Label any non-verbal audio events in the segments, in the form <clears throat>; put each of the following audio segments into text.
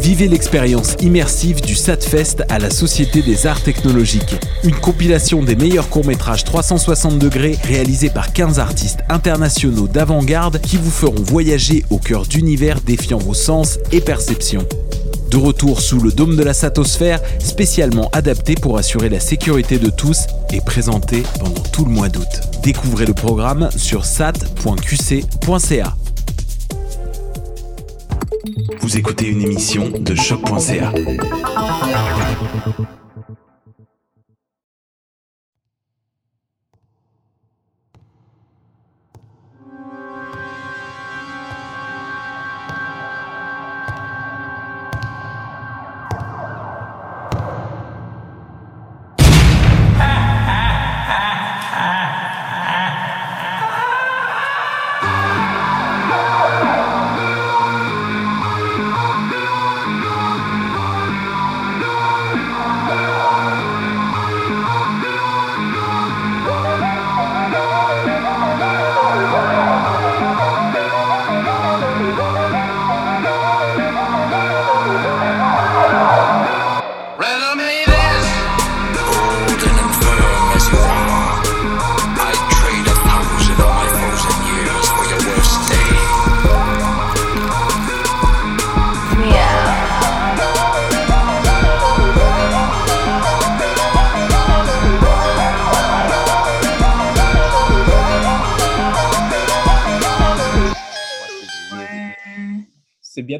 Vivez l'expérience immersive du SATFest à la Société des Arts Technologiques. Une compilation des meilleurs courts-métrages 360 degrés réalisés par 15 artistes internationaux d'avant-garde qui vous feront voyager au cœur d'univers défiant vos sens et perceptions. De retour sous le dôme de la Satosphère, spécialement adapté pour assurer la sécurité de tous et présenté pendant tout le mois d'août. Découvrez le programme sur sat.qc.ca. Vous écoutez une émission de choc.ca.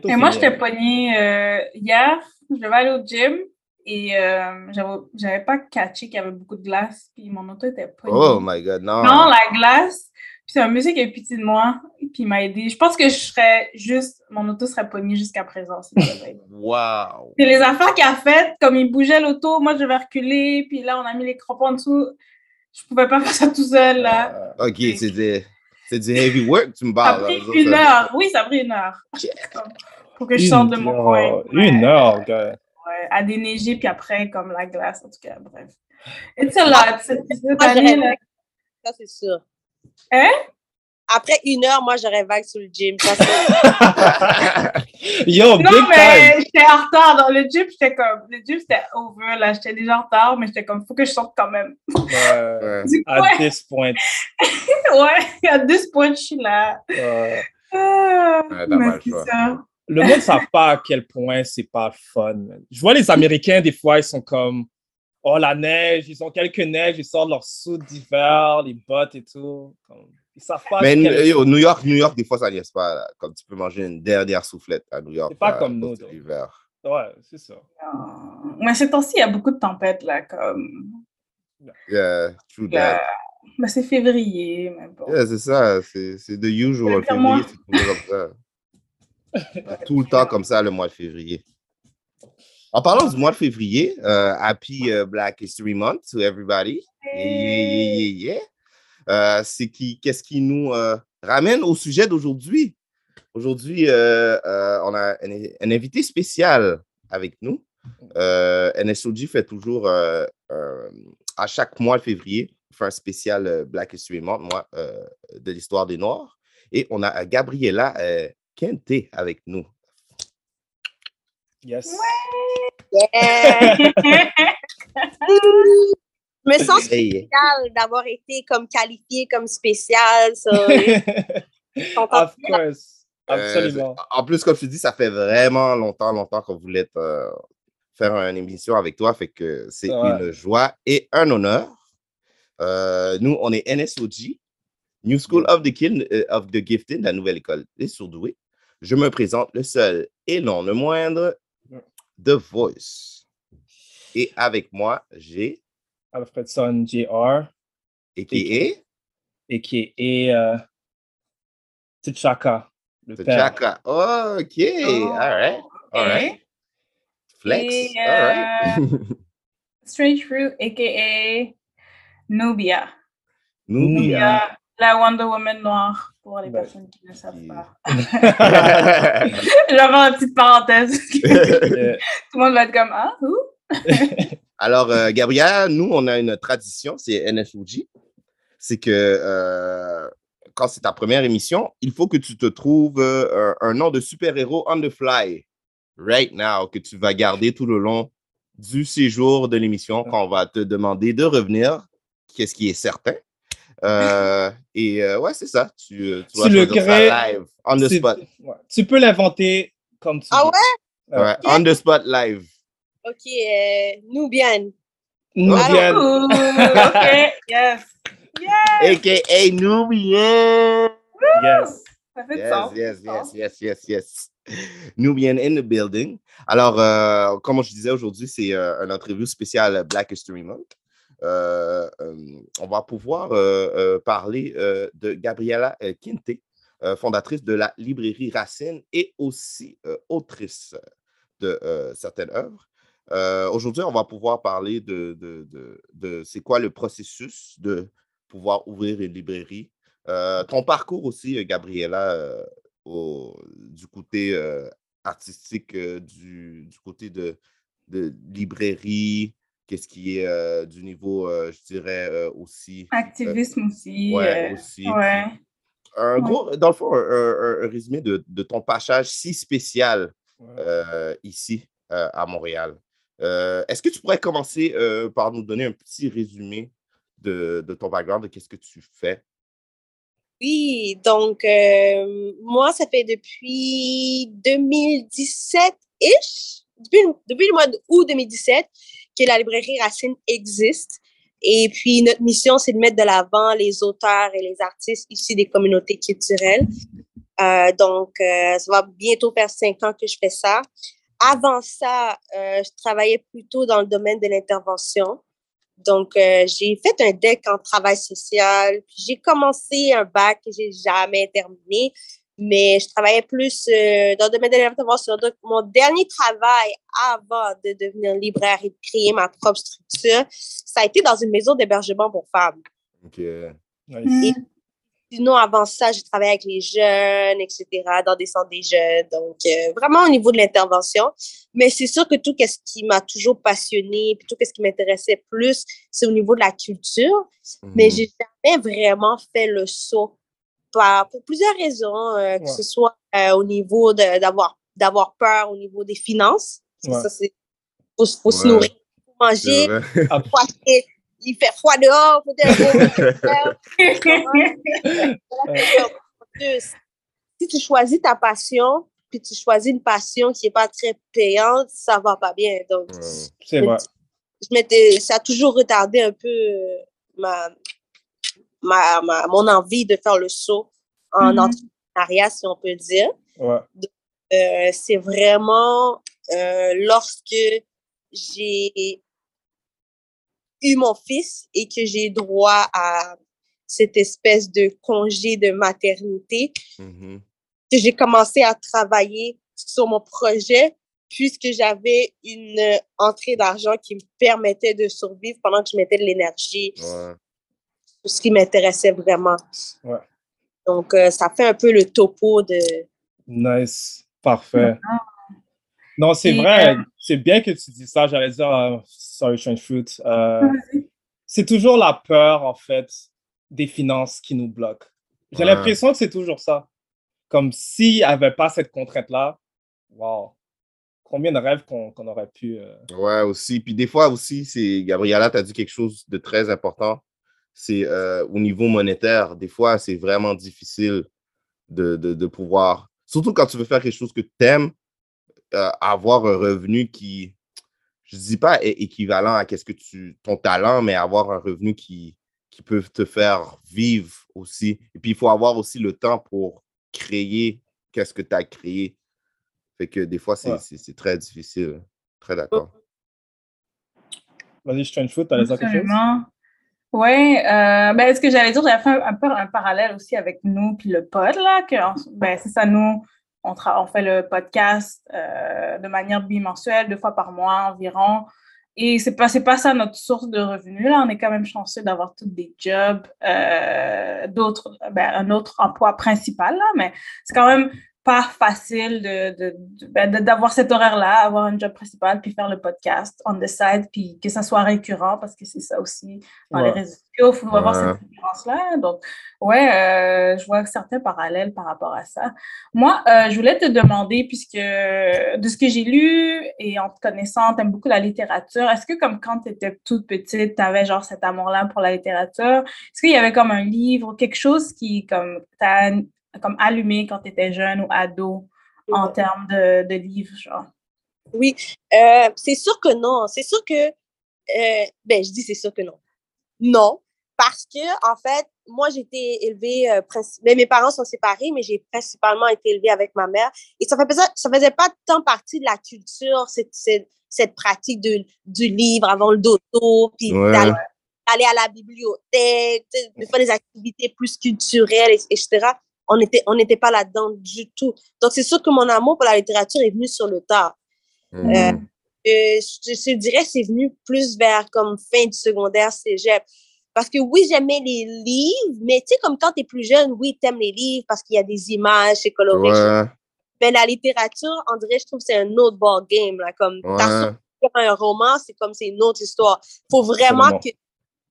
bientôt Et moi, j'étais pognée euh, hier, je devais aller au gym et euh, j'avais- pas catché qu'il y avait beaucoup de glace, puis mon auto était pognée. Oh my god, non. Non, la glace. Puis c'est un monsieur qui a eu pitié de moi, puis il m'a aidé. Je pense que je serais juste, mon auto serait pognée jusqu'à présent. <laughs> Wow. C'est les affaires qu'il a faites, comme il bougeait l'auto, moi je devais reculer, puis là on a mis les crampons en dessous. Je pouvais pas faire ça tout seul, là. Ok, c'est du, c'est du heavy work, tu me Ça parles. a pris là, ça, une ça- heure. Oui, ça a pris une heure. Pour que je Une sorte de mon heure, coin. Une heure, gars. Ouais, à déneiger, puis après, comme la glace, en tout cas, bref. It's a lot. Cette, année. Ça, c'est sûr. Hein? Après une heure, moi, j'aurais vague sur le gym. Ça, <laughs> Yo, Non, big time. mais j'étais en retard dans le gym, j'étais comme, le gym c'était over, là, j'étais déjà en retard, mais j'étais comme, faut que je sorte quand même. Ouais. Ouais. Coup, At ouais, this point. <laughs> ouais, à deux points, je suis là. euh, Ah, Ouais, mais le ça. monde ne savent pas à quel point c'est pas fun. man. Je vois les Américains, des fois, ils sont comme Oh, la neige, ils ont quelques neiges, ils sortent leurs sous d'hiver, les bottes et tout. Comme, ils savent pas. Mais quel- New York, New York, des fois, ça niaise pas. là. Comme tu peux manger une dernière soufflette à New York. C'est pas là, comme nous, l'hiver. Ouais, c'est ça. Euh, Mais ces temps-ci, il y a beaucoup de tempêtes, là, comme. Yeah, true là, that. Mais c'est février, mais bon. Yeah, c'est ça. C'est c'est the usual. Février, c'est toujours comme ça. Tout le temps comme ça, le mois de février. En parlant du mois de février, euh, Happy euh, Black History Month to everybody. Yeah, yeah, yeah, yeah, yeah. Euh, c'est qui, qu'est-ce qui nous euh, ramène au sujet d'aujourd'hui? Aujourd'hui, euh, euh, on a un, un invité spécial avec nous. Euh, NSOG fait toujours, euh, euh, à chaque mois de février, fait un spécial Black History Month, moi, euh, de l'histoire des Noirs. Et on a Gabriela euh, Kente avec nous. Yes. Yeah. <laughs> <laughs> Je me sens <laughs> Hey. spéciale d'avoir été comme qualifiée comme spéciale. so, <laughs> contente. of course. Euh, Absolument. en plus, comme tu dis, ça fait vraiment longtemps, longtemps qu'on voulait euh, faire une émission avec toi. Fait que c'est Ouais. une joie et un honneur. Euh, nous, on est NSOG, New School of the, Kin- euh, of the Gifted, la nouvelle école des surdoués. Je me présente le seul et non le moindre, Ouais. The Voice. Et avec moi, j'ai Alfredson Jr. a.k.a. a.k.a. Euh, T'Chaka, le The père. Chaka. Oh, OK. Oh, All right. All right. ok. Flex. Et, All right. Strange Fruit, a.k.a. Nubia. Nubia. Nubia, la Wonder Woman noire, pour les Ben, personnes qui ne savent qui- pas. <laughs> Je vais faire une petite parenthèse. <laughs> Euh, Tout le monde va être comme, ah, où? <laughs> Alors, euh, Gabriel, nous, on a une tradition, c'est NFOG. C'est que euh, quand c'est ta première émission, il faut que tu te trouves euh, un, un nom de super-héros on the fly, right now, que tu vas garder tout le long du séjour de l'émission, quand on va te demander de revenir, qu'est-ce qui est certain. Euh, et euh, ouais, c'est ça. Tu, tu vas Tu le crées, live, on the c'est- spot. ouais. Tu peux l'inventer comme tu Ah veux. ouais? Ouais, on the spot live. OK, euh, Nubian. Nubian. Ouh, <laughs> ok, yes. AKA Nubian. Yes. Ça fait Yes, sens. yes, yes, yes, yes, yes. Nubian in the building. Alors, euh, comme je disais aujourd'hui, c'est euh, une entrevue spéciale Black History Month. Euh, euh, on va pouvoir euh, euh, parler euh, de Gabriela Quinte, euh, fondatrice de la librairie Racine et aussi euh, autrice de euh, certaines œuvres. Euh, Aujourd'hui, on va pouvoir parler de, de, de, de c'est quoi le processus de pouvoir ouvrir une librairie. Euh, ton parcours aussi, euh, Gabriela, euh, au- du côté euh, artistique, euh, du, du côté de, de librairie, qu'est-ce qui est euh, du niveau, euh, je dirais, euh, aussi. Activisme aussi. Ouais, euh, aussi. ouais. Un Ouais. gros, dans le fond, un, un- un résumé de, de ton passage si spécial Ouais. euh, ici euh, à Montréal. Euh, Est-ce que tu pourrais commencer euh, par nous donner un petit résumé de, ton background, de qu'est-ce que tu fais? Oui, donc euh, moi, ça fait depuis 2017-ish, depuis, le- depuis le mois d'août 2017, que la librairie Racine existe. Et puis, notre mission, c'est de mettre de l'avant les auteurs et les artistes issus des communautés culturelles. Donc, ça va bientôt faire cinq ans que je fais ça. Avant ça, euh, je travaillais plutôt dans le domaine de l'intervention. Donc, euh, j'ai fait un deck en travail social. puis J'ai commencé un bac que j'ai jamais terminé, mais je travaillais plus euh, dans le domaine de l'intervention. Donc, mon dernier travail avant de devenir libraire et de créer ma propre structure, ça a été dans une maison d'hébergement pour femmes. Ok. Nice. Sinon, avant ça, j'ai travaillé avec les jeunes, etc., dans des centres des jeunes. Donc, euh, vraiment au niveau de l'intervention. Mais c'est sûr que tout ce qui m'a toujours passionné, puis tout ce qui m'intéressait plus, c'est au niveau de la culture. Mais Mhm. j'ai jamais vraiment fait le saut pour plusieurs raisons, euh, que Ouais. ce soit euh, au niveau d'avoir d'avoir peur au niveau des finances. Parce que. Ça, c'est faut, se- faut se nourrir, faut manger, faut acheter. Il fait froid dehors, faut <laughs> si tu choisis ta passion, puis tu choisis une passion qui n'est pas très payante, ça va pas bien. Donc. C'est vrai. je m'étais, ça a toujours retardé un peu euh, ma, ma, ma- mon envie de faire le saut en Mhm. entrepreneuriat, si on peut dire. Ouais. Euh, c'est vraiment euh, lorsque j'ai eu mon fils et que j'ai droit à cette espèce de congé de maternité Mhm. que j'ai commencé à travailler sur mon projet puisque j'avais une euh, entrée d'argent qui me permettait de survivre pendant que je mettais de l'énergie Ouais. sur ce qui m'intéressait vraiment. Ouais. Donc, euh, ça fait un peu le topo de... Nice. Parfait. Non, c'est vrai. euh, C'est bien que tu dis ça. J'allais dire, euh, sorry, Strange Fruit. Euh, Vas-y. c'est toujours la peur, en fait, des finances qui nous bloque. J'ai l'impression que c'est toujours ça. Comme s'il n'y avait pas cette contrainte-là, wow, combien de rêves qu'on aurait pu. Euh, ouais, aussi. Puis des fois aussi, c'est Gabriela, tu as dit quelque chose de très important. C'est euh, au niveau monétaire. Des fois, c'est vraiment difficile de, de, pouvoir, surtout quand tu veux faire quelque chose que tu aimes, euh, avoir un revenu qui, je ne dis pas équivalent à qu'est-ce que tu, ton talent, mais avoir un revenu qui, qui peut te faire vivre aussi. Et puis, il faut avoir aussi le temps pour créer qu'est-ce que tu as créé. Fait que des fois, c'est très difficile. Très d'accord. Vas-y, Foot, as les quelque chose? Oui, euh, ben, ce que j'allais dire, j'avais fait un, peu un parallèle aussi avec nous puis le pod, là, que ben, c'est ça, nous, on, fait le podcast euh, de manière bimensuelle, deux fois par mois environ. Et c'est pas, pas ça notre source de revenus. Là, on est quand même chanceux d'avoir tous des jobs, euh, d'autres, ben, un autre emploi principal, là, mais c'est quand même pas facile de, ben, d'avoir cet horaire-là, avoir un job principal, puis faire le podcast on the side, puis que ça soit récurrent, parce que c'est ça aussi dans les réseaux sociaux, il faut avoir cette récurrence-là. Donc, ouais, euh, je vois certains parallèles par rapport à ça. Moi, euh, je voulais te demander, puisque de ce que j'ai lu et en te connaissant, tu aimes beaucoup la littérature, est-ce que comme quand tu étais toute petite, tu avais genre cet amour-là pour la littérature? Est-ce qu'il y avait comme un livre, quelque chose qui, comme, t'a comme allumé quand tu étais jeune ou ado en termes de, de livres, genre? Oui, euh, c'est sûr que non. C'est sûr que, euh, ben, je dis c'est sûr que non. Non, parce que, en fait, moi, j'ai été élevée, euh, mais mes parents sont séparés, mais j'ai principalement été élevée avec ma mère. Et ça faisait, ça faisait pas tant partie de la culture, cette, cette, cette pratique de, du livre avant le dodo, puis d'aller à la bibliothèque, de faire des activités plus culturelles, etc on n'était on n'était pas là-dedans du tout. Donc, c'est sûr que mon amour pour la littérature est venu sur le tard. Euh, hmm. je, je, dirais c'est venu plus vers comme fin du secondaire, cégep. Parce que oui, j'aimais les livres, mais tu sais, comme quand tu es plus jeune, oui, tu aimes les livres parce qu'il y a des images, c'est coloré. Mais la littérature, en dirait, je trouve c'est un autre ball game. Là, comme un roman, c'est comme c'est une autre histoire. Faut vraiment que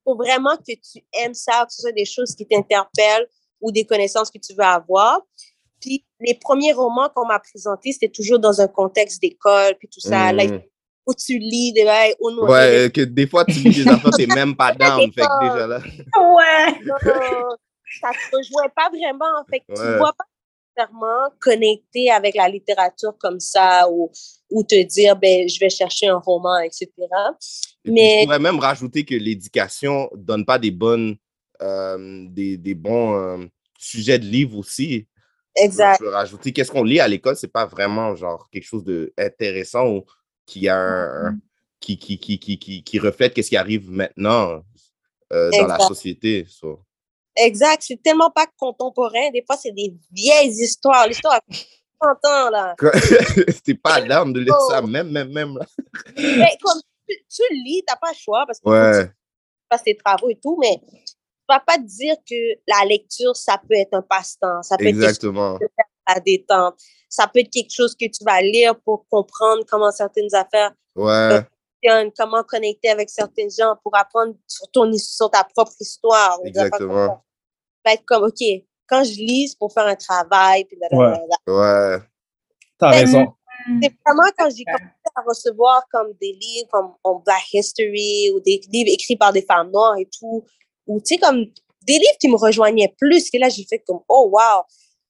faut vraiment que tu aimes ça, que ce soit des choses qui t'interpellent, ou des connaissances que tu veux avoir. Puis les premiers romans qu'on m'a présentés, c'était toujours dans un contexte d'école, puis tout ça. Là, hmm. où tu lis des bails, Ouais, que des fois, tu lis des enfants, t'es même pas <laughs> down, fait que déjà là. Ouais! Non, ça te rejoint pas vraiment, fait que tu vois pas nécessairement connecté avec la littérature comme ça, ou, ou te dire, ben, je vais chercher un roman, etc. Mais... je pourrais même rajouter que l'éducation donne pas des bonnes euh, des, des, bons euh, sujets de livres aussi. Exact. Je veux rajouter, qu'est-ce qu'on lit à l'école, c'est pas vraiment genre quelque chose d'intéressant ou qui, a mm-hmm. qui, qui, qui, qui, qui, reflète qu'est-ce qui arrive maintenant euh, dans la société. Exact, c'est tellement pas contemporain. Des fois, c'est des vieilles histoires. L'histoire a 30 ans, là. <laughs> C'était pas l'âme de lire ça, même, même, même. Là. Mais comme tu, tu lis, t'as pas le choix parce que ouais. tu passes tes travaux et tout, mais vas pas dire que la lecture, ça peut être un passe-temps. Ça peut Exactement. être la détente. Ça peut être quelque chose que tu vas lire pour comprendre comment certaines affaires ouais. comment connecter avec certains gens pour apprendre sur, ton, sur ta propre histoire. Exactement. Ça va être comme, OK, quand je lis, pour faire un travail. Puis ouais. ouais. T'as raison. C'est vraiment quand j'ai commencé à recevoir comme des livres comme Black History ou des livres écrits par des femmes noires et tout, ou tu sais, comme des livres qui me rejoignaient plus, que là, j'ai fait comme, oh, wow.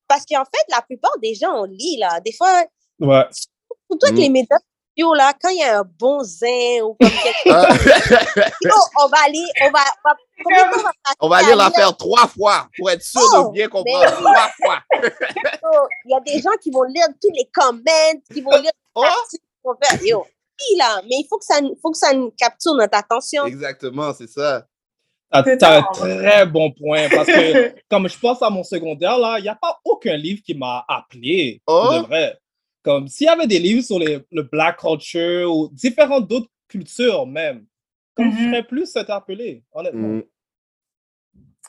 Parce qu'en fait, la plupart des gens, on lit, là. Des fois, ouais. surtout avec mm. les médias sociaux, là, quand il y a un bon zin ou comme quelque ah. chose, on va aller, on va, on va, on va aller la faire trois fois pour être sûr de oh, bien comprendre. Trois fois. Il y a des gens qui vont lire tous les comments, qui vont lire oh. qui vont faire, yo, là, mais il faut que ça, faut que ça capture notre attention. Exactement, c'est ça. Tu as, un très bon point parce que, <laughs> comme je pense à mon secondaire, là, il n'y a pas aucun livre qui m'a appelé. Oh? De vrai. Comme s'il y avait des livres sur les, le black culture ou différentes d'autres cultures même, comme je mm-hmm. serais plus interpellé, honnêtement. Mm.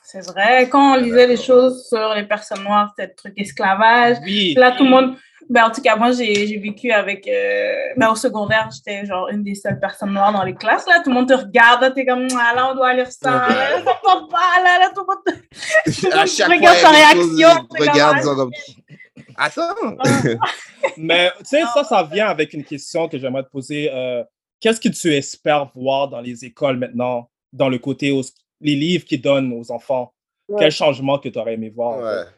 C'est vrai, quand on lisait les choses sur les personnes noires, c'était le truc esclavage. Là, tout le monde, Ben, en tout cas, moi, j'ai j'ai vécu avec. euh, ben, au secondaire, j'étais genre une des seules personnes noires dans les classes. Là. Tout le monde te regarde, t'es comme, ah, là, on doit lire ça. Là, ça tombe pas, là, là, tout le monde te- <laughs> à <laughs> chaque fois, regarde choses, réaction, regardent, comme, comme, attends. <laughs> Mais tu sais, ça, ça vient avec une question que j'aimerais te poser. euh, Qu'est-ce que tu espères voir dans les écoles maintenant, dans le côté, aux- les livres qu'ils donnent aux enfants? Ouais. Quel changement que tu aurais aimé voir? en Ouais. fait?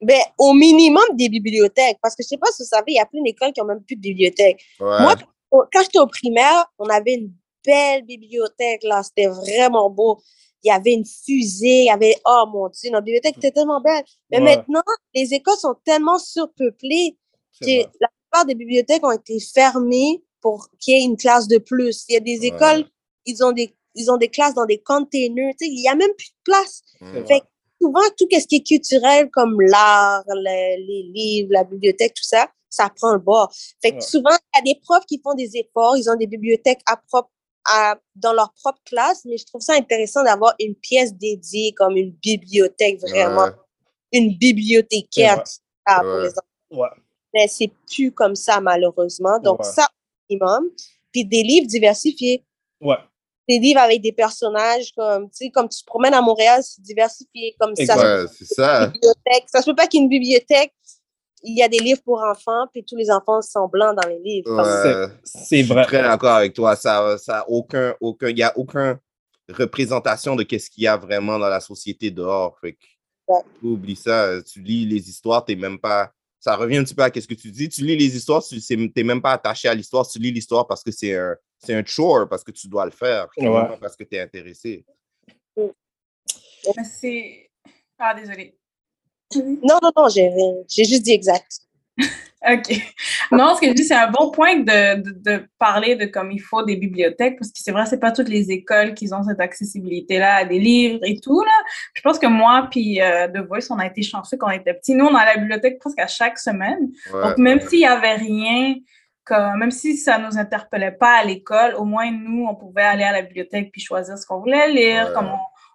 Ben, au minimum des bibliothèques, parce que je sais pas si vous savez, il y a plein d'écoles qui ont même plus de bibliothèque. Ouais. Moi, quand j'étais au primaire, on avait une belle bibliothèque, là, c'était vraiment beau. Il y avait une fusée, il y avait, oh mon Dieu, notre bibliothèque était tellement belle. Mais Ouais. maintenant, les écoles sont tellement surpeuplées que vrai. la plupart des bibliothèques ont été fermées pour qu'il y ait une classe de plus. Il y a des Ouais. écoles, ils ont des, ils ont des classes dans des containers, il y a même plus de place. Fait souvent, tout ce qui est culturel, comme l'art, le- les livres, la bibliothèque, tout ça, ça prend le bord. Fait que Ouais. souvent, il y a des profs qui font des efforts, ils ont des bibliothèques à propre, à, dans leur propre classe, mais je trouve ça intéressant d'avoir une pièce dédiée comme une bibliothèque, vraiment, Ouais. une bibliothécaire Ouais. pour les enfants. Mais c'est plus comme ça, malheureusement. Donc, ça, minimum. Puis des livres diversifiés Ouais. Des livres avec des personnages comme, tu sais, comme tu te promènes à Montréal, c'est diversifié, comme ça. Ouais, c'est ça. bibliothèque. Ça se peut pas qu'il y ait une bibliothèque, il y a des livres pour enfants, puis tous les enfants sont blancs dans les livres. Ouais. C'est Je suis vrai. très d'accord avec toi. Ça, ça aucun, aucun, il y a aucun représentation de qu'est-ce qu'il y a vraiment dans la société dehors. Fait que, Ouais. oublie ça. Tu lis les histoires, t'es même pas. Ça revient un petit peu à ce que tu dis. Tu lis les histoires, tu n'es même pas attaché à l'histoire. Tu lis l'histoire parce que c'est un, c'est un chore, parce que tu dois le faire. Ouais. Parce que tu es intéressé. C'est. Ah, désolé. Non, non, non, j'ai rien. J'ai juste dit exact. <laughs> OK. Non, ce que je dis, c'est un bon point de, de, de parler de comme il faut des bibliothèques, parce que c'est vrai, c'est pas toutes les écoles qui ont cette accessibilité-là à des livres et tout, là. Je pense que moi, puis euh, The Voice, on a été chanceux quand on était petits. Nous, on a la bibliothèque presque à chaque semaine. Ouais. Donc, même s'il y avait rien, comme, même si ça nous interpellait pas à l'école, au moins, nous, on pouvait aller à la bibliothèque puis choisir ce qu'on voulait lire, Ouais. comme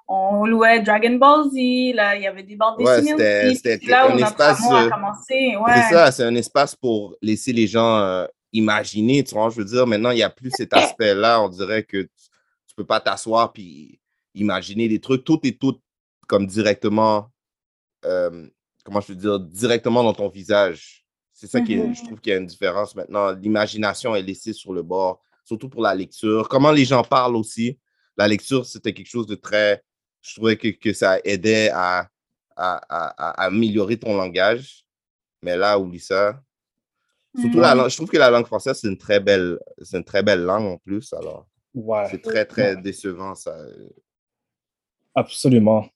on, on louait Dragon Ball Z, là, il y avait des bandes Ouais, dessinées c'était- là où un notre espace, amour a euh, commencé. Ouais. C'est ça, c'est un espace pour laisser les gens euh, imaginer, tu vois, je veux dire, maintenant, il n'y a plus cet aspect-là, on dirait que tu, tu peux pas t'asseoir puis imaginer des trucs, tout est tout comme directement, euh, comment je veux dire, directement dans ton visage. C'est ça qui est, Mhm. je trouve qu'il y a une différence maintenant. L'imagination est laissée sur le bord, surtout pour la lecture. Comment les gens parlent aussi. La lecture, c'était quelque chose de très, je trouvais que, que ça aidait à, à, à- à améliorer ton langage. Mais là, oublie ça. Surtout la Mhm. langue, je trouve que la langue française, c'est une très belle, c'est une très belle langue en plus. Alors, Ouais. c'est très, très décevant, ça. Absolument.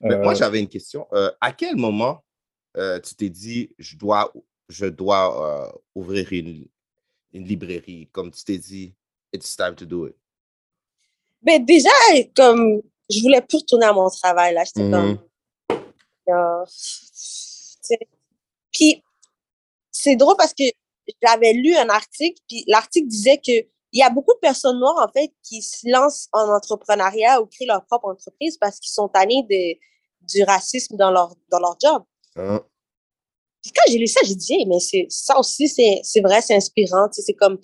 Mais moi, Euh, j'avais une question. Euh, à quel moment euh, tu t'es dit, je dois, je dois euh, ouvrir une, une librairie, comme tu t'es dit, it's time to do it? Mais déjà, comme, je voulais plus retourner à mon travail, là. J'étais comme, euh. Puis, c'est drôle parce que j'avais lu un article, puis l'article disait que il y a beaucoup de personnes noires, en fait, qui se lancent en entrepreneuriat ou créent leur propre entreprise parce qu'ils sont tannés de, du racisme dans leur, dans leur job. Hein? Puis quand j'ai lu ça, j'ai dit, Hey, mais c'est, ça aussi, c'est, c'est vrai, c'est inspirant. Tu sais, c'est comme,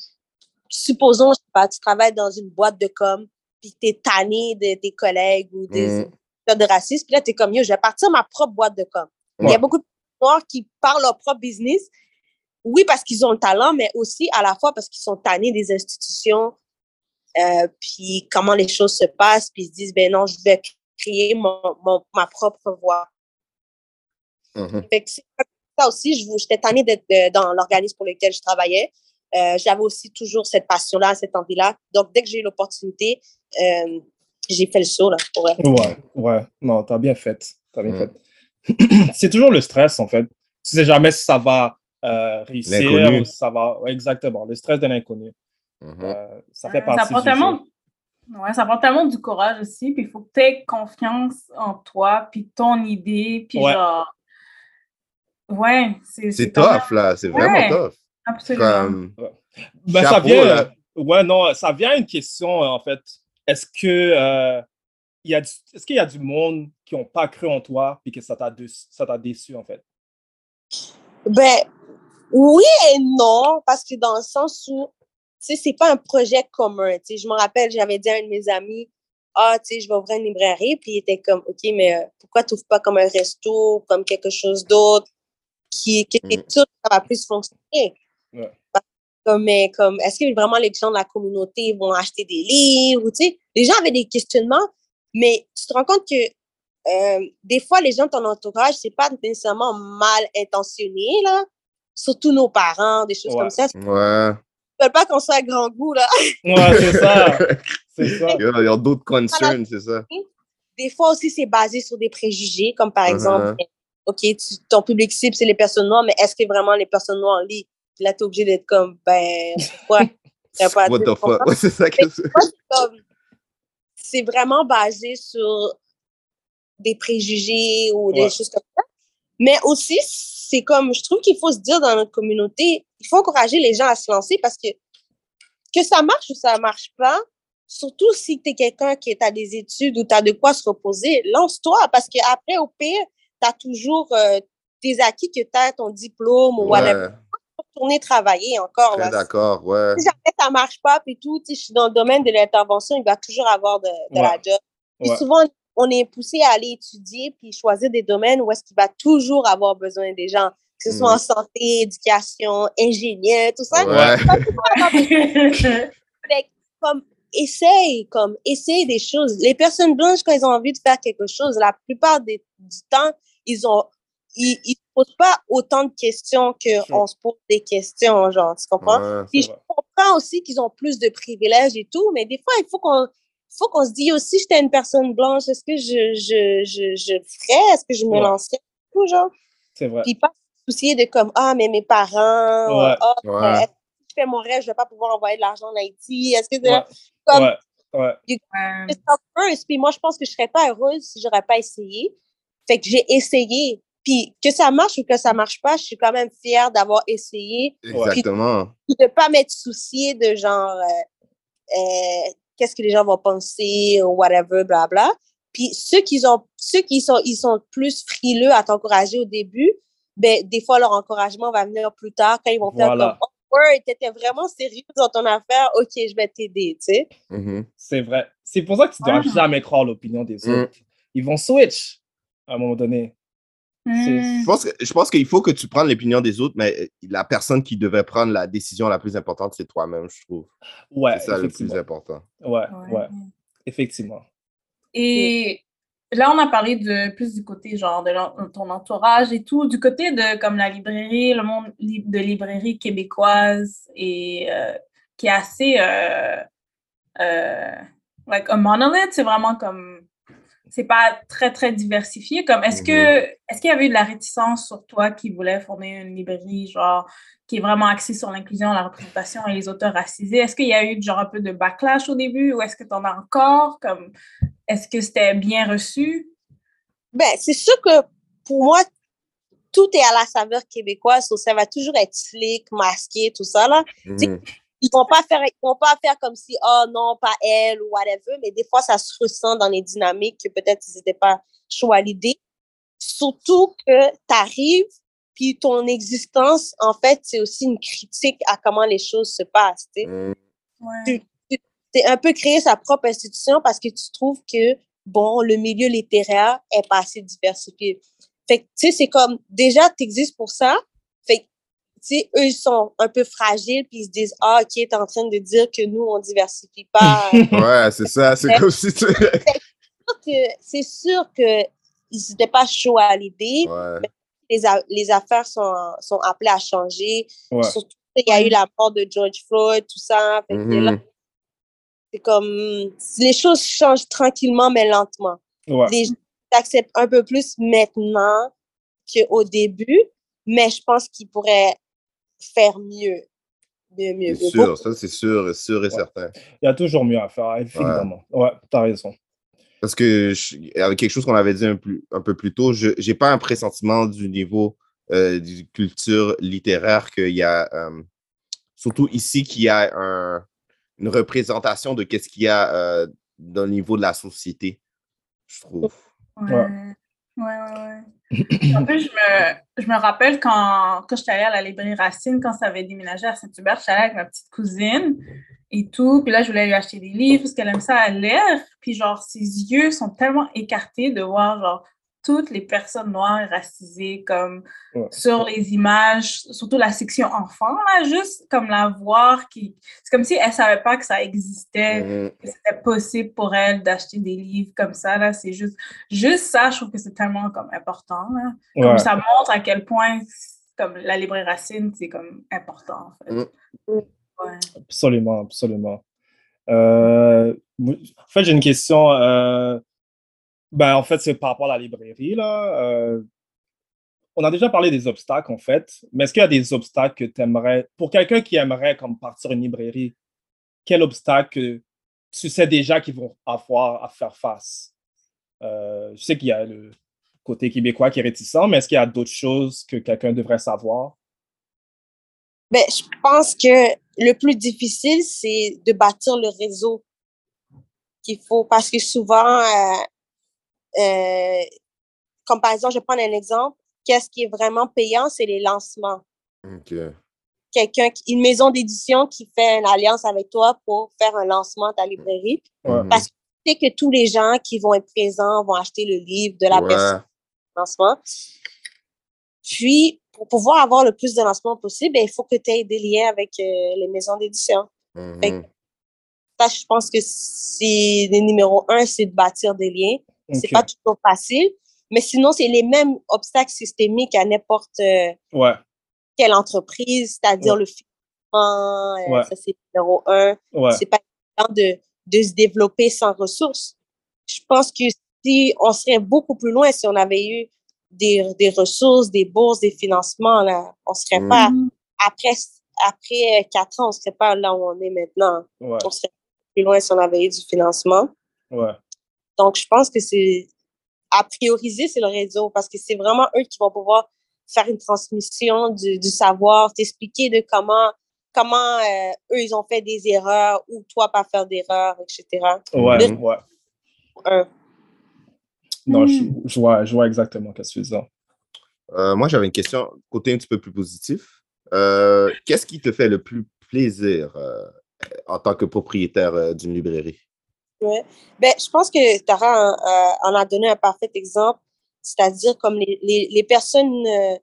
supposons, je sais pas, tu travailles dans une boîte de com, puis t'es tanné de tes collègues ou des épisodes de racisme, puis là, t'es comme, yo, je vais partir ma propre boîte de com. Il y a beaucoup de noirs qui parlent leur propre business, oui, parce qu'ils ont le talent, mais aussi à la fois parce qu'ils sont tannés des institutions, euh, puis comment les choses se passent, puis ils se disent, ben non, je vais créer mon, mon- ma propre voie. Mhm. Fait que c'est ça aussi, je j'étais tannée d'être dans l'organisme pour lequel je travaillais. Euh, J'avais aussi toujours cette passion-là, cette envie-là. Donc, dès que j'ai eu l'opportunité, euh, j'ai fait le saut, là, pour. Ouais, ouais. Non, t'as bien fait. T'as bien Mm. fait. <clears throat> c'est toujours le stress, en fait. Tu sais jamais si ça va euh, réussir L'inconnu. ou si ça va. ouais, exactement, le stress de l'inconnu. Mhm. Euh, ça fait partie ça prend du tellement, jeu. ouais, ça prend tellement du courage aussi, puis il faut que tu aies confiance en toi, puis ton idée, puis Ouais. genre... Ouais, c'est C'est tough, là. C'est vraiment Ouais. tough. Absolument. Comme, Ben, ça vient. là. Ouais, non, ça vient à une question, euh, en fait. Est-ce que euh, il y a du- est-ce qu'il y a du monde qui n'ont pas cru en toi et que ça t'a déçu, ça t'a déçu, en fait? Ben, Oui et non, parce que dans le sens où, tu sais, c'est pas un projet commun. Tu sais, je me rappelle, j'avais dit à un de mes amis, ah, tu sais, je vais ouvrir une librairie, puis il était comme, OK, mais euh, pourquoi tu pas comme un resto, comme quelque chose d'autre qui, qui est Mm. sûr que ça va plus fonctionner? Ouais. Comme, mais comme, est-ce que vraiment les gens de la communauté vont acheter des livres? ou, Tu sais, les gens avaient des questionnements, mais tu te rends compte que euh, des fois, les gens de ton entourage, c'est pas nécessairement mal intentionné, là. Surtout nos parents, des choses Ouais. comme ça. Ouais. Ils veulent pas qu'on soit à grand goût, là. Ouais, c'est ça. <laughs> C'est ça. Il y a d'autres concerns, c'est ça. Des fois aussi, c'est basé sur des préjugés, comme par Uh-huh. exemple, OK, tu- ton public cible, c'est les personnes noires, mais est-ce que vraiment les personnes noires lisent? Puis là, t'es obligé d'être comme, ben, pourquoi? <laughs> Pas What the fuck? Ouais, c'est ça que c'est. Vraiment basé sur des préjugés ou des choses comme ça. Mais aussi, c'est comme, je trouve qu'il faut se dire dans notre communauté, il faut encourager les gens à se lancer parce que que ça marche ou ça marche pas, surtout si tu es quelqu'un qui à des études ou tu as de quoi se reposer, lance-toi parce qu'après, au pire, tu as toujours euh, tes acquis que tu as, ton diplôme ou whatever. Ouais, Retourner travailler encore. d'accord, ouais. Si jamais ça marche pas, puis tout, tu sais, je suis dans le domaine de l'intervention, il va toujours avoir de, de la job. Puis Ouais. souvent, on est poussé à aller étudier puis choisir des domaines où est-ce qu'il va toujours avoir besoin des gens, que ce soit Mhm. en santé, éducation, ingénieur, tout ça. Ouais. Fait que, comme, essaye, comme, essaye des choses. Les personnes blanches, quand elles ont envie de faire quelque chose, la plupart des, du temps, ils ont, ils, ils se posent pas autant de questions qu'on se pose des questions, genre, tu comprends? Ouais. Puis C'est je vrai. comprends aussi qu'ils ont plus de privilèges et tout, mais des fois, il faut qu'on faut qu'on se dise aussi, j'étais une personne blanche, est-ce que je, je, je, je ferais? Est-ce que je me Ouais. lancerais? Tout, genre? C'est vrai. Puis pas se soucier de comme, ah, mais mes parents, Ouais. ah, Ouais. est-ce que je fais mon rêve, je vais pas pouvoir envoyer de l'argent en Haïti? Est-ce que Ouais. comme, Ouais. Ouais. c'est ça first. Puis moi, je pense que je serais pas heureuse si j'aurais pas essayé. Fait que j'ai essayé. Puis que ça marche ou que ça marche pas, je suis quand même fière d'avoir essayé. Exactement. Puis de pas m'être souciée de genre, euh, euh, qu'est-ce que les gens vont penser ou whatever, blabla. Puis ceux qui ont, ceux qui sont, ils sont plus frileux à t'encourager au début, ben, des fois, leur encouragement va venir plus tard quand ils vont faire Voilà. comme, oh, ouais, t'étais vraiment sérieux dans ton affaire, ok, je vais t'aider, tu sais. Mhm. C'est vrai. C'est pour ça que tu dois Ah. jamais croire l'opinion des Mm. autres. Ils vont switch à un moment donné. Je pense, que- je pense qu'il faut que tu prennes l'opinion des autres, mais euh, la personne qui devait prendre la décision la plus importante, c'est toi-même, je trouve. Ouais, C'est ça le plus important. Ouais, Ouais. ouais. Effectivement. Et là, on a parlé de plus du côté genre de l'en- ton entourage et tout, du côté de comme la librairie, le monde li- de librairie québécoise et euh, qui est assez euh, euh, like a monolith, c'est vraiment comme c'est pas très très diversifié. Comme est-ce que est-ce qu'il y avait eu de la réticence sur toi qui voulait former une librairie genre qui est vraiment axée sur l'inclusion, la représentation et les auteurs racisés? Est-ce qu'il y a eu genre un peu de backlash au début ou est-ce que tu en as encore? Comme est-ce que c'était bien reçu? Ben, c'est sûr que pour moi, tout est à la saveur québécoise, so ça va toujours être slick, masqué, tout ça, là. Mhm. Ils vont pas faire, ils vont pas faire comme si, oh non, pas elle ou whatever, mais des fois, ça se ressent dans les dynamiques que peut-être ils n'étaient pas chauds à l'idée. Surtout que tu arrives, puis ton existence, en fait, c'est aussi une critique à comment les choses se passent, tu sais. Mhm. Ouais. c'est un peu créer sa propre institution parce que tu trouves que, bon, le milieu littéraire est pas assez diversifié. Fait que, tu sais, c'est comme, déjà, tu existes pour ça. Sais, eux, ils sont un peu fragiles, puis ils se disent, ah, OK, t'es en train de dire que nous, on diversifie pas. <laughs> Ouais, c'est ça. C'est comme si tu. c'est sûr que ils n'étaient pas chauds à l'idée. Ouais. Les, affaires sont, sont appelées à changer. Ouais. Surtout, il y a eu la mort de George Floyd, tout ça. Mhm. là, c'est comme, les choses changent tranquillement, mais lentement. Ouais. Les gens acceptent un peu plus maintenant qu'au début, mais je pense qu'ils pourraient faire mieux. Mieux, mieux. C'est sûr, ça c'est sûr, sûr et Ouais. certain. Il y a toujours mieux à faire, évidemment. Ouais, t'as raison. Parce que, je- avec quelque chose qu'on avait dit un, plus- un peu plus tôt, je n'ai pas un pressentiment du niveau euh, de culture littéraire qu'il y a, euh, surtout ici, qu'il y a un- une représentation de qu'est-ce qu'il y a euh, dans le niveau de la société, je trouve. Ouais. Ouais. Ouais, ouais. En plus, je me, je me rappelle quand, quand j'étais allée à la librairie Racine, quand ça avait déménagé à Saint-Hubert, j'étais allée avec ma petite cousine et tout. Puis là, je voulais lui acheter des livres parce qu'elle aime ça à lire. Puis genre, ses yeux sont tellement écartés de voir genre toutes les personnes noires racisées comme Ouais. sur les images, surtout la section enfants, là, juste comme la voir qui... C'est comme si elle savait pas que ça existait Mhm. que c'était possible pour elle d'acheter des livres comme ça. Là, c'est juste, juste ça, je trouve que c'est tellement comme important. Là. Comme ça montre à quel point comme la librairie Racine, c'est comme important. En fait. Mm. Ouais. Absolument, absolument. Euh, en fait, j'ai une question. euh, ben, en fait, c'est par rapport à la librairie, là. Euh, on a déjà parlé des obstacles, en fait, mais est-ce qu'il y a des obstacles que tu aimerais, pour quelqu'un qui aimerait comme partir une librairie, quel obstacle tu sais déjà qu'ils vont avoir à faire face? Euh, je sais qu'il y a le côté québécois qui est réticent, mais est-ce qu'il y a d'autres choses que quelqu'un devrait savoir? Ben, je pense que le plus difficile, c'est de bâtir le réseau qu'il faut. Parce que souvent, euh, euh, comme par exemple, je vais prendre un exemple, qu'est-ce qui est vraiment payant, c'est les lancements. Ok. Quelqu'un, une maison d'édition qui fait une alliance avec toi pour faire un lancement de ta librairie. Ouais. Mhm. Parce que tu sais que tous les gens qui vont être présents vont acheter le livre de la Ouais. personne lancement. Puis, pour pouvoir avoir le plus de lancements possible, ben, il faut que tu aies des liens avec euh, les maisons d'édition. Que ça, je pense que c'est le numéro un, c'est de bâtir des liens. C'est Ok. pas toujours facile, mais sinon, c'est les mêmes obstacles systémiques à n'importe euh, Ouais, quelle entreprise, c'est-à-dire Ouais. le financement, euh, Ouais. ça c'est numéro un. ouais. C'est pas évident de, de se développer sans ressources. Je pense que si on serait beaucoup plus loin si on avait eu des, des ressources, des bourses, des financements, là, on serait pas, après, après euh, quatre ans, on serait pas là où on est maintenant. Ouais, On serait plus loin si on avait eu du financement. ouais. Donc, je pense que c'est à prioriser, c'est le réseau parce que c'est vraiment eux qui vont pouvoir faire une transmission du, du savoir, t'expliquer de comment, comment euh, eux, ils ont fait des erreurs ou toi, pas faire d'erreurs, etc. Ouais, ouais. Non, je, je vois, je vois exactement ce que tu. Euh, moi, j'avais une question, côté un petit peu plus positif. Euh, Qu'est-ce qui te fait le plus plaisir euh, en tant que propriétaire euh, d'une librairie? Ouais. Ben, je pense que Tara euh, en a donné un parfait exemple, c'est-à-dire comme les, les, les personnes euh,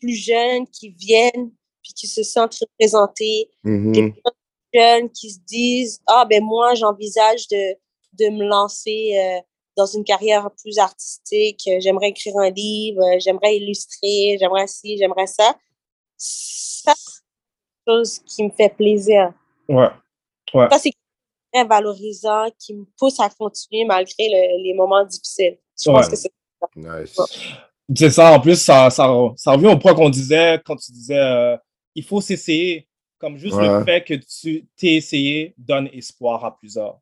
plus jeunes qui viennent puis qui se sentent représentées, Mhm. les jeunes qui se disent ah ben moi j'envisage de de me lancer euh, dans une carrière plus artistique j'aimerais écrire un livre j'aimerais illustrer j'aimerais ci j'aimerais ça ça c'est quelque chose qui me fait plaisir Ouais, ouais. ça c'est très valorisant qui me pousse à continuer malgré le- les moments difficiles je pense Ouais. que c'est Nice. C'est ça, en plus, ça, ça, ça revient au point qu'on disait quand tu disais euh, il faut s'essayer. Comme juste le Ouais. fait que tu t'es essayé donne espoir à plusieurs.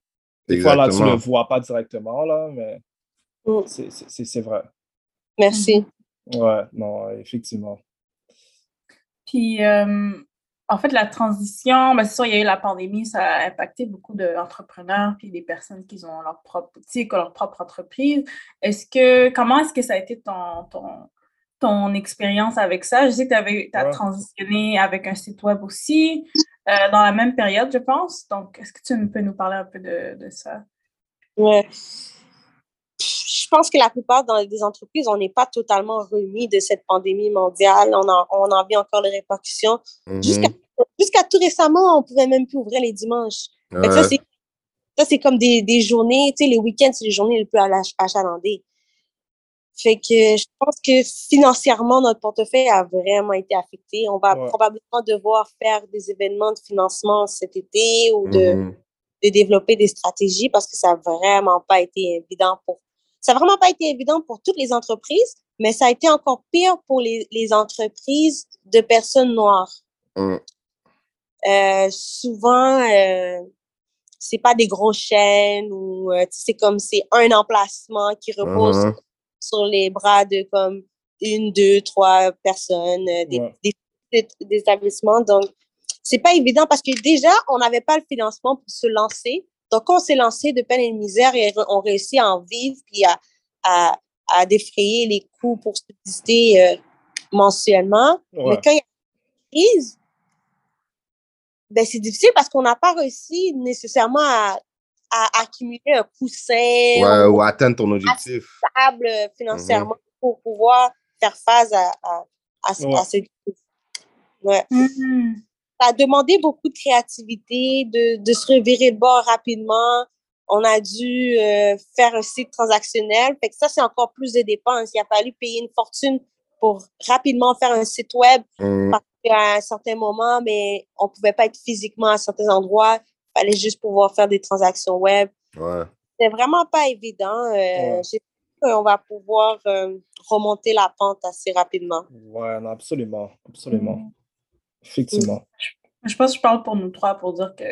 Des fois, là, tu Exactement. le vois pas directement, là, mais Mm. c'est- c'est c'est- c'est vrai. merci Ouais, non, effectivement. Puis, euh, en fait, la transition, ben, c'est sûr, il y a eu la pandémie, ça a impacté beaucoup d'entrepreneurs puis des personnes qui ont leur propre boutique ou leur propre entreprise. Est-ce que, comment est-ce que ça a été ton, ton, ton expérience avec ça? Je sais que tu as Ouais. transitionné avec un site web aussi, euh, dans la même période, je pense. Donc, est-ce que tu peux nous parler un peu de, de ça? Ouais. Je pense que la plupart dans des entreprises, on n'est pas totalement remis de cette pandémie mondiale. On en, on en vit encore les répercussions. Mhm. Jusqu'à tout récemment, on pouvait même plus ouvrir les dimanches. Ça, Ouais. c'est ça, c'est comme des, des journées, tu sais, les week-ends, c'est les journées les plus ach- achalandées. Fait que je pense que financièrement, notre portefeuille a vraiment été affecté. On va Ouais. probablement devoir faire des événements de financement cet été ou de, Mhm. de développer des stratégies parce que ça n'a vraiment pas été évident pour ça n'a vraiment pas été évident pour toutes les entreprises, mais ça a été encore pire pour les, les entreprises de personnes noires. Mhm. Euh, souvent, euh, c'est pas des grosses chaînes ou euh, c'est comme c'est un emplacement qui repose Mhm. sur les bras de comme une, deux, trois personnes, euh, des, Ouais. des, des- des établissements. Donc, c'est pas évident parce que déjà, on n'avait pas le financement pour se lancer. Donc, on s'est lancé de peine et de misère et on réussit à en vivre puis à, à, à défrayer les coûts pour subsister euh, mensuellement. Ouais. Mais quand il y a une crise, ben, c'est difficile parce qu'on n'a pas réussi nécessairement à, à accumuler un coussin Ouais, ou ou atteindre ton objectif. stable financièrement pour pouvoir faire face à, à, à, Ouais. à cette crise. Ouais. Mhm. Ça a demandé beaucoup de créativité, de, de se revirer le bord rapidement. On a dû euh, faire un site transactionnel. Fait que ça, c'est encore plus de dépenses. Il a fallu payer une fortune pour rapidement faire un site web Mhm. parce qu'à un certain moment, mais on pouvait pas être physiquement à certains endroits. Il fallait juste pouvoir faire des transactions web. Ouais. C'est vraiment pas évident. Euh, Ouais. J'espère qu'on va pouvoir euh, remonter la pente assez rapidement. Ouais, non, absolument. Absolument. Effectivement. Je pense que je parle pour nous trois pour dire que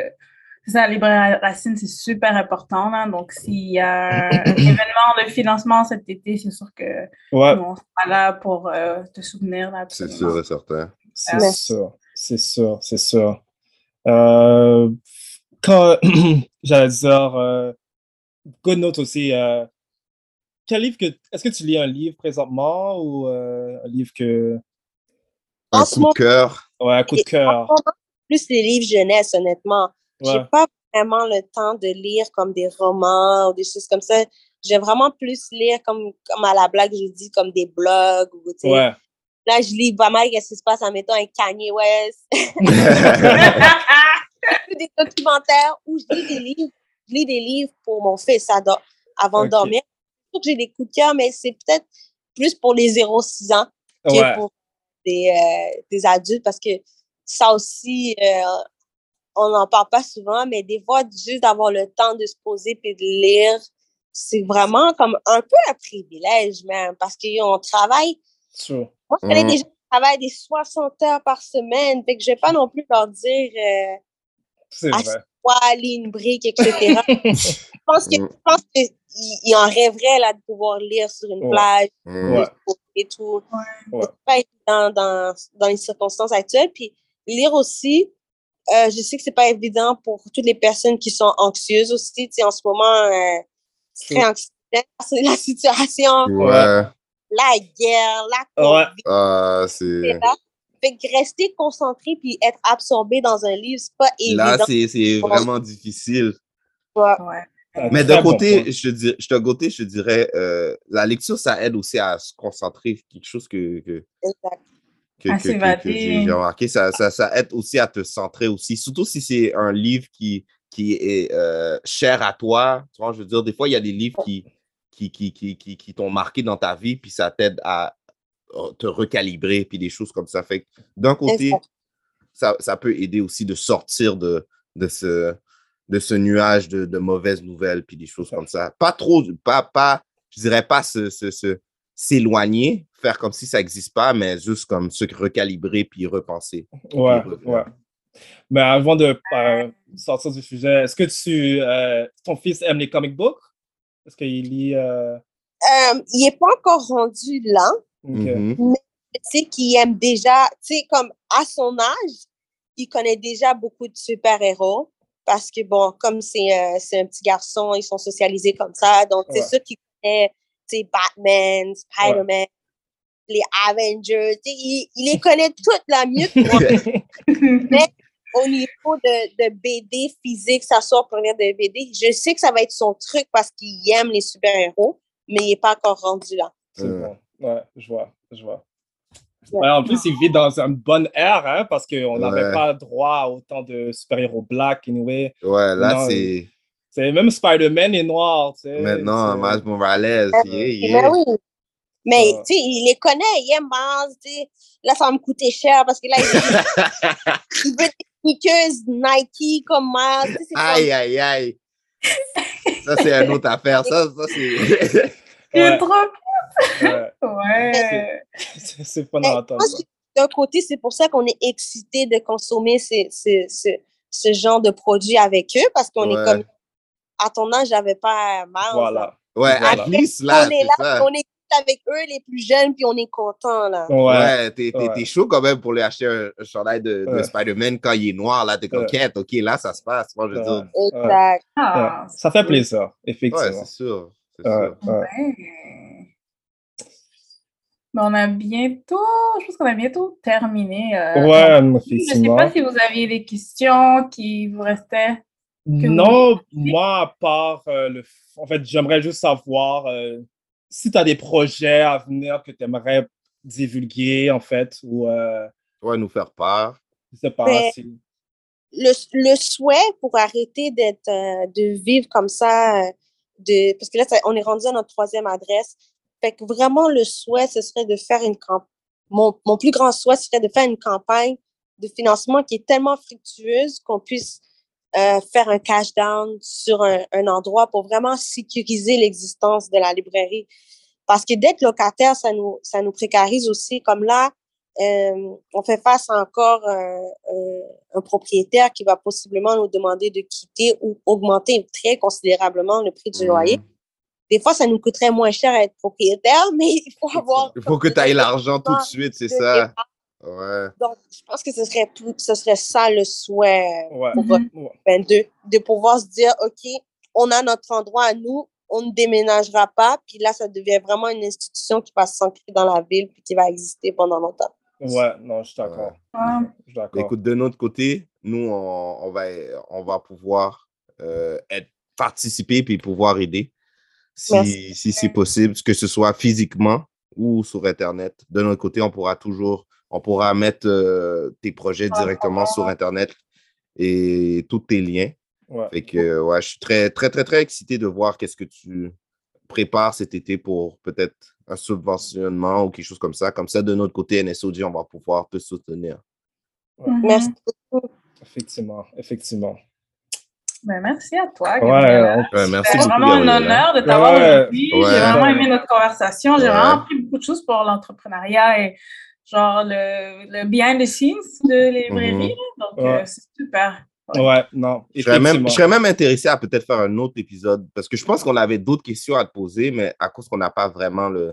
c'est ça, la librairie Racine, c'est super important. Là. Donc, s'il y a un <coughs> événement de financement cet été, c'est sûr que Ouais, on sera là pour euh, te soutenir. Là, C'est sûr et certain. c'est sûr. C'est sûr, c'est sûr. Euh, quand, <coughs> j'allais dire, euh, good note aussi. euh, quel livre que, est-ce que tu lis un livre présentement ou euh, un livre que, Un coup de cœur? Ouais, coup de cœur. plus les livres jeunesse, honnêtement. J'ai Ouais, pas vraiment le temps de lire comme des romans ou des choses comme ça. J'aime vraiment plus lire comme, comme à la blague, je dis, comme des blogs. Ou, tu sais. ouais. Là, je lis pas mal qu'est-ce qui se passe en mettant un Kanye West, <laughs> <laughs> des documentaires ou je lis des livres. Je lis des livres pour mon fils avant Ok. de dormir. Je trouve que j'ai des coups de cœur, mais c'est peut-être plus pour les 0-6 ans que Ouais, pour des, euh, des adultes parce que ça aussi, euh, on n'en parle pas souvent, mais des fois, juste d'avoir le temps de se poser et de lire, c'est vraiment comme un peu un privilège même parce qu'on travaille. true. Moi, je connais Mhm. des gens qui travaillent des 60 heures par semaine, fait que je vais pas non plus leur dire euh, C'est vrai. une brique, etc. <laughs> je pense que je pense qu'ils ils en rêveraient là, de pouvoir lire sur une Ouais. plage. Ouais. Et tout. Ouais. C'est pas évident dans, dans les circonstances actuelles. Puis lire aussi, euh, je sais que c'est pas évident pour toutes les personnes qui sont anxieuses aussi. Tu sais, en ce moment, euh, c'est très anxiogène. <laughs> C'est la situation, Ouais. la guerre, la Ouais. COVID, Ah, c'est. etc. Fait que rester concentré puis être absorbé dans un livre, c'est pas évident. Là, c'est c'est vraiment difficile. Ouais. Ouais. Un Mais d'un côté, je te dis, je- côté, je te dirais, euh, la lecture, ça aide aussi à se concentrer. Quelque chose que, que, que, que- que- j'ai remarqué. Ça, ça, ça aide aussi à te centrer aussi. Surtout si c'est un livre qui, qui est euh, cher à toi. Tu vois, je veux dire, des fois, il y a des livres qui, qui, qui, qui, qui, qui t'ont marqué dans ta vie, puis ça t'aide à euh, te recalibrer, puis des choses comme ça. Fait d'un côté, ça, ça peut aider aussi de sortir de, de, ce, de ce nuage de, de mauvaises nouvelles, puis des choses comme ça. Pas trop, pas, pas je dirais pas se, se, se- s'éloigner, faire comme si ça n'existe pas, mais juste comme se recalibrer, puis repenser. Ouais, puis ouais. Mais avant de euh, sortir du sujet, est-ce que tu, euh, ton fils aime les comic books? Est-ce qu'il lit... euh, Euh, il est pas encore rendu là. ok. Mhm. tu sais, qui aime déjà, tu sais, comme à son âge, il connaît déjà beaucoup de super-héros. Parce que, bon, comme c'est un, c'est un petit garçon, ils sont socialisés comme ça. Donc, c'est Ouais. sûr qu'il connaît, tu sais, Batman, Spider-Man, les Avengers. Il, il les connaît toutes la mieux que moi. <laughs> Au niveau de, de BD physique, s'asseoir pour lire des BD, je sais que ça va être son truc parce qu'il aime les super-héros, mais il n'est pas encore rendu là. C'est Euh. bon. Ouais, je vois, je vois. Ouais. En plus, il vit dans une bonne ère, hein, parce qu'on n'avait Ouais. pas droit à autant de super-héros black, anyway. Ouais, là, c'est C'est même Spider-Man est noir, tu sais. maintenant Miles Morales. Yeah, Mais yeah. oui. Mais, Ouais. tu sais, il les connaît, il aime Miles, tu sais. Là, ça va me coûter cher parce que là, il veut, <laughs> des sneakers Nike comme Miles. Aïe, aïe, aïe. Ça, c'est une autre affaire. Ça, ça c'est. <laughs> Il est Ouais, trop ouais. Ouais. C'est à pense ça. que D'un côté, c'est pour ça qu'on est excité de consommer ces- ces- ce, ce genre de produits avec eux parce qu'on Ouais. est comme, à ton âge, j'avais pas Miles. Voilà. Ouais, Voilà. at least là, on est là, ça. on est avec eux, les plus jeunes, puis on est content là. Ouais. Ouais, t'es, t'es- Ouais. chaud quand même pour lui acheter un, un chandail de, de Ouais. Spider-Man quand il est noir. Là, t'es Ouais. coquette. OK, là, ça se passe. Moi, je veux Ouais. dire. Exact. Ah, Ouais. Ça fait plaisir, Ouais, effectivement. c'est sûr. C'est ouais. Mais on a bientôt, je pense qu'on a bientôt terminé. euh, Ouais, donc, Je ne sais pas si vous aviez des questions qui vous restaient. vous Non, moi, à part euh, le. En fait, j'aimerais juste savoir euh, si tu as des projets à venir que tu aimerais divulguer, en fait, ou euh, Ouais, nous faire part. je sais pas Ben, si. le, le souhait pour arrêter d'être, euh, de vivre comme ça, euh, de, parce que là, on est rendu à notre troisième adresse. Fait que vraiment, le souhait, ce serait de faire une campagne. Mon, mon plus grand souhait serait de faire une campagne de financement qui est tellement fructueuse qu'on puisse euh, faire un cash down sur un, un endroit pour vraiment sécuriser l'existence de la librairie. Parce que d'être locataire, ça nous, ça nous précarise aussi. Comme là, euh, on fait face à encore un propriétaire qui va possiblement nous demander de quitter ou augmenter très considérablement le prix du loyer. Des fois, ça nous coûterait moins cher à être propriétaire, mais il faut avoir... Il faut que tu ailles l'argent tout de suite, c'est ça. Ouais. Donc, je pense que ce serait, plus, ce serait ça le souhait Ouais. pour. 22, de pouvoir se dire, OK, on a notre endroit à nous, on ne déménagera pas, puis là, ça devient vraiment une institution qui va s'ancrer dans la ville, puis qui va exister pendant longtemps. Ouais, non, je suis d'accord. Ouais. Écoute, de notre côté, nous, on, on va, on va pouvoir euh, être, participer puis pouvoir aider si, si c'est possible, que ce soit physiquement ou sur Internet. De notre côté, on pourra toujours, on pourra mettre euh, tes projets directement sur Internet et tous tes liens. Ouais. Fait que, ouais, je suis très, très, très, très excité de voir qu'est-ce que tu prépares cet été pour peut-être un subventionnement ou quelque chose comme ça. Comme ça, de notre côté, NSOG, on va pouvoir te soutenir. Mhm. Merci beaucoup. Effectivement, effectivement. Ben, merci à toi, Ouais, merci C'est beaucoup, vraiment un honneur de t'avoir Ouais. aujourd'hui. J'ai vraiment aimé notre conversation. J'ai Ouais. vraiment appris beaucoup de choses pour l'entrepreneuriat et genre le, le behind the scenes de les librairies. Mhm. Donc, Ouais. euh, c'est super. Ouais, non. Je serais, même, je serais même intéressé à peut-être faire un autre épisode parce que je pense qu'on avait d'autres questions à te poser, mais à cause qu'on n'a pas vraiment le.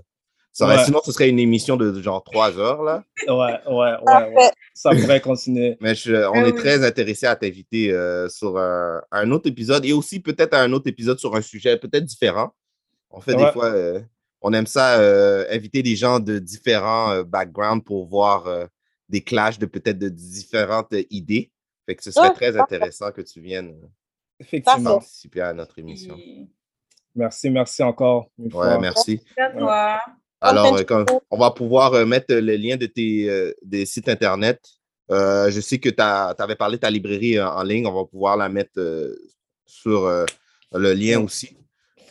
Ça aurait- Ouais. Sinon, ce serait une émission de genre trois heures, là. Ouais, ouais, ouais, ouais. Ça pourrait continuer. Mais je- on Ah est très intéressé à t'inviter euh, sur un, un autre épisode et aussi peut-être à un autre épisode sur un sujet peut-être différent. On fait des fois, euh, on aime ça, euh, inviter des gens de différents euh, backgrounds pour voir euh, des clashs de peut-être de différentes euh, idées. Fait que ce serait Ouais, très intéressant que tu viennes euh, Effectivement. participer à notre émission. Merci, merci encore une Ouais, fois. merci. merci à toi. Alors, euh, on va pouvoir euh, mettre les liens de tes euh, des sites Internet. Euh, je sais que tu avais parlé de ta librairie euh, en ligne. On va pouvoir la mettre euh, sur euh, le lien aussi.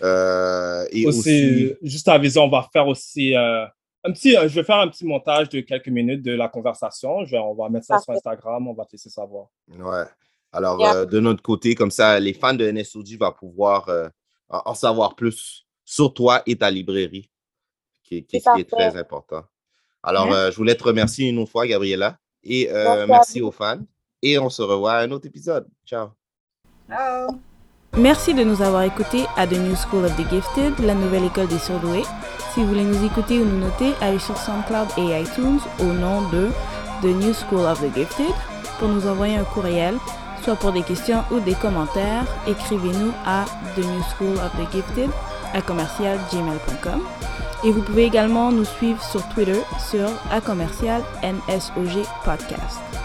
Euh, et aussi, aussi, juste à aviser, on va faire aussi euh, un petit, euh, je vais faire un petit montage de quelques minutes de la conversation. Je vais- on va mettre ça sur. Instagram, on va te laisser savoir. ouais. Alors, Yeah. euh, de notre côté, comme ça, les fans de NSOG vont pouvoir euh, en savoir plus sur toi et ta librairie, qui, qui- C'est qui est très important. Alors, euh, je voulais te remercier une autre fois, Gabriela. Et euh, Merci merci aux fans. Et on se revoit à un autre épisode. Ciao. Ciao. Merci de nous avoir écoutés à The New School of the Gifted, la nouvelle école des surdoués. Si vous voulez nous écouter ou nous noter, allez sur SoundCloud et iTunes au nom de The New School of the Gifted. Pour nous envoyer un courriel, soit pour des questions ou des commentaires, écrivez-nous à The New School of the Gifted à commercialgmail.com. Et vous pouvez également nous suivre sur Twitter sur à Podcast.